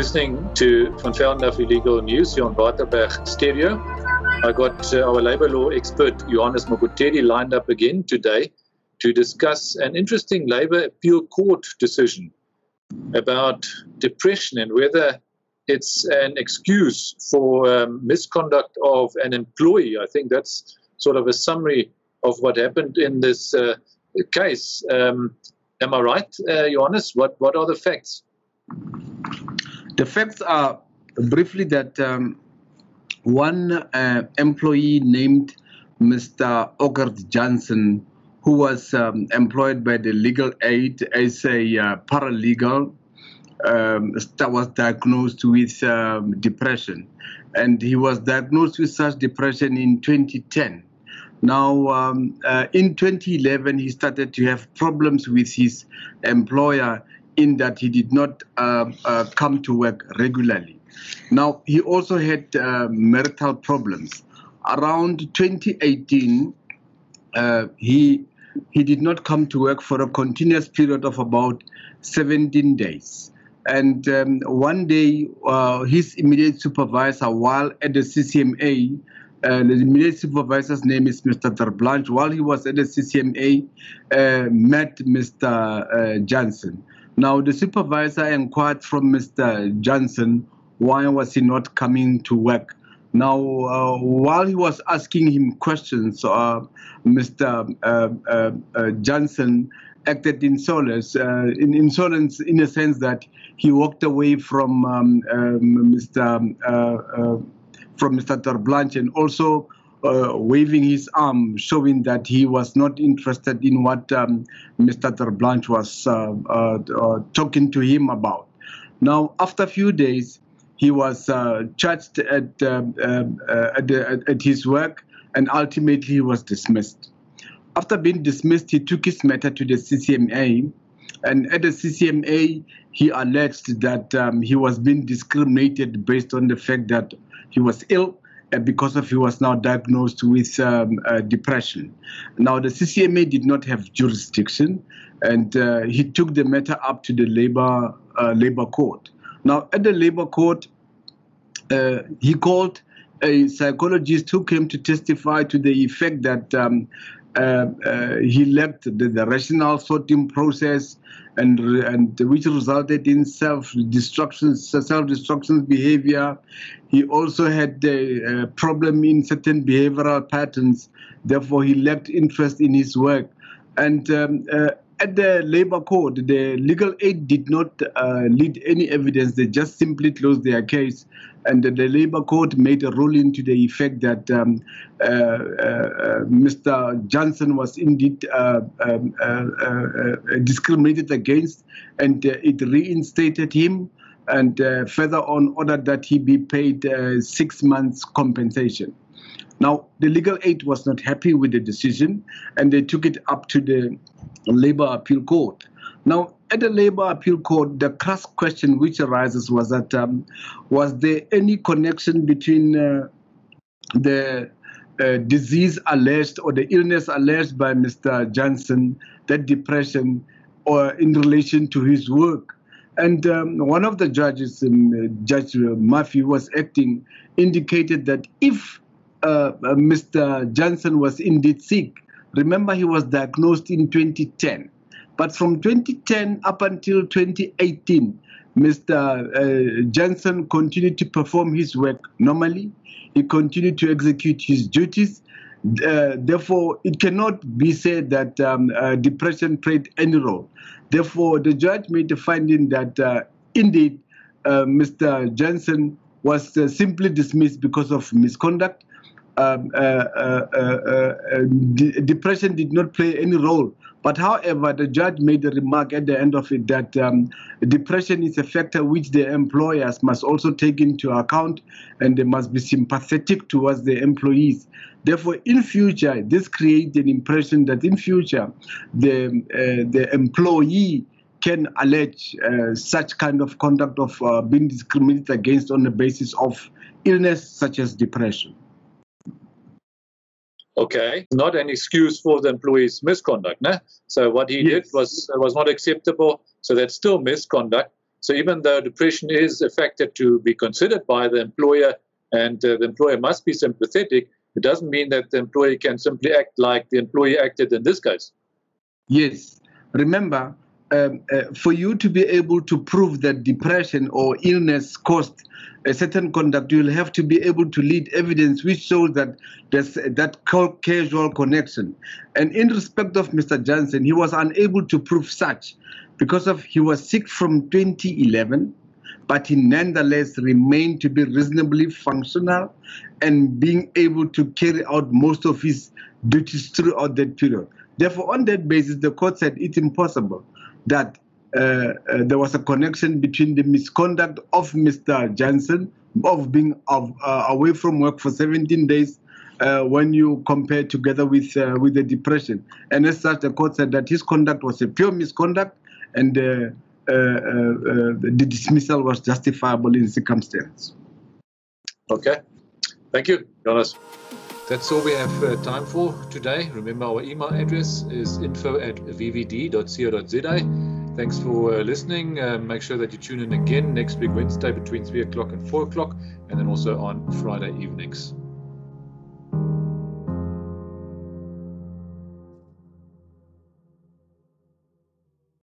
listening to Van Velden-Duffey Legal News here on Waterberg Stereo. I got uh, our labor law expert Johannes Mokotedi lined up again today to discuss an interesting labor appeal court decision about depression and whether it's an excuse for um, misconduct of an employee. I think that's sort of a summary of what happened in this uh, case. Um, am I right, uh, Johannes? What, what are the facts? The facts are briefly that um, one uh, employee named Mr. Ogert Johnson, who was um, employed by the legal aid as a uh, paralegal, um, was diagnosed with um, depression. And he was diagnosed with such depression in 2010. Now, um, uh, in 2011, he started to have problems with his employer in that he did not uh, uh, come to work regularly. Now, he also had uh, marital problems. Around 2018, uh, he he did not come to work for a continuous period of about 17 days. And um, one day, uh, his immediate supervisor, while at the CCMA, uh, the immediate supervisor's name is Mr. Terblanche, while he was at the CCMA, uh, met Mr. Uh, Johnson. Now, the supervisor inquired from Mr. Johnson why was he not coming to work. Now, uh, while he was asking him questions, uh, Mr. Uh, Johnson acted in solace, in insolence in a sense that he walked away from um, um, Mr. from Mr. Terblanche and also uh, waving his arm, showing that he was not interested in what um, Mr. Terblanche was uh, uh, uh, talking to him about. Now, after a few days, he was uh, charged at, um at, at, his work and ultimately he was dismissed. After being dismissed, he took his matter to the CCMA, and at the CCMA, he alleged that um, he was being discriminated based on the fact that he was ill because of he was now diagnosed with um, uh, depression. Now the CCMA did not have jurisdiction, and uh, he took the matter up to the labor uh, labor court. Now at the labor court, uh, he called a psychologist who came to testify to the effect that um, uh, uh, he lacked the, the, rational sorting process and, and which resulted in self-destruction, self-destruction behavior. He also had a, a problem in certain behavioral patterns. Therefore, he lacked interest in his work. And um, uh, at the labor court, the legal aid did not uh, lead any evidence. They just simply closed their case. And the, labor court made a ruling to the effect that um, uh, uh, Mr. Johnson was indeed uh, um, uh, uh, discriminated against, and it reinstated him. And further on, ordered that he be paid six months compensation. Now, the legal aid was not happy with the decision and they took it up to the Labor Appeal Court. Now, at the Labor Appeal Court, the cross question which arises was that um, was there any connection between uh, the uh, disease alleged or the illness alleged by Mr. Johnson, that depression, or in relation to his work? And um, one of the judges, um, Judge Murphy, was acting, indicated that if uh, uh Mr. Johnson was indeed sick, Remember, he was diagnosed in 2010. But from 2010 up until 2018, Mr. Uh, Johnson continued to perform his work normally. He continued to execute his duties. Uh, therefore, it cannot be said that um, uh, depression played any role. Therefore, the judge made the finding that uh, indeed Mr. Johnson was simply dismissed because of misconduct um, uh, uh, uh, depression did not play any role. But however, the judge made a remark at the end of it that um, depression is a factor which the employers must also take into account and they must be sympathetic towards the employees. Therefore, in future, this creates an impression that in future, the, uh, the employee can allege uh, such kind of conduct of uh, being discriminated against on the basis of illness such as depression. Okay, not an excuse for the employee's misconduct. No? So what he yes. did was was not acceptable. So that's still misconduct. So even though depression is a factor to be considered by the employer and uh, the employer must be sympathetic, it doesn't mean that the employee can simply act like the employee acted in this case. Yes. Remember, um, uh, for you to be able to prove that depression or illness caused a certain conduct, you'll have to be able to lead evidence which shows that there's that causal connection. And in respect of Mr. Johnson, he was unable to prove such because of he was sick from 2011 but he nonetheless remained to be reasonably functional and being able to carry out most of his duties throughout that period. Therefore, on that basis, the court said it's impossible that uh, uh, there was a connection between the misconduct of Mr. Johnson of being of, uh, away from work for 17 days uh, when you compare together with uh, with the depression. And as such, the court said that his conduct was a pure misconduct and uh, the dismissal was justifiable in circumstance. Okay. Thank you, Jonas. That's all we have uh, time for today. Remember, our email address is info at vvd.co.za. Thanks for uh, listening. Uh, make sure that you tune in again next week, Wednesday, between 3 o'clock and 4 o'clock, and then also on Friday evenings.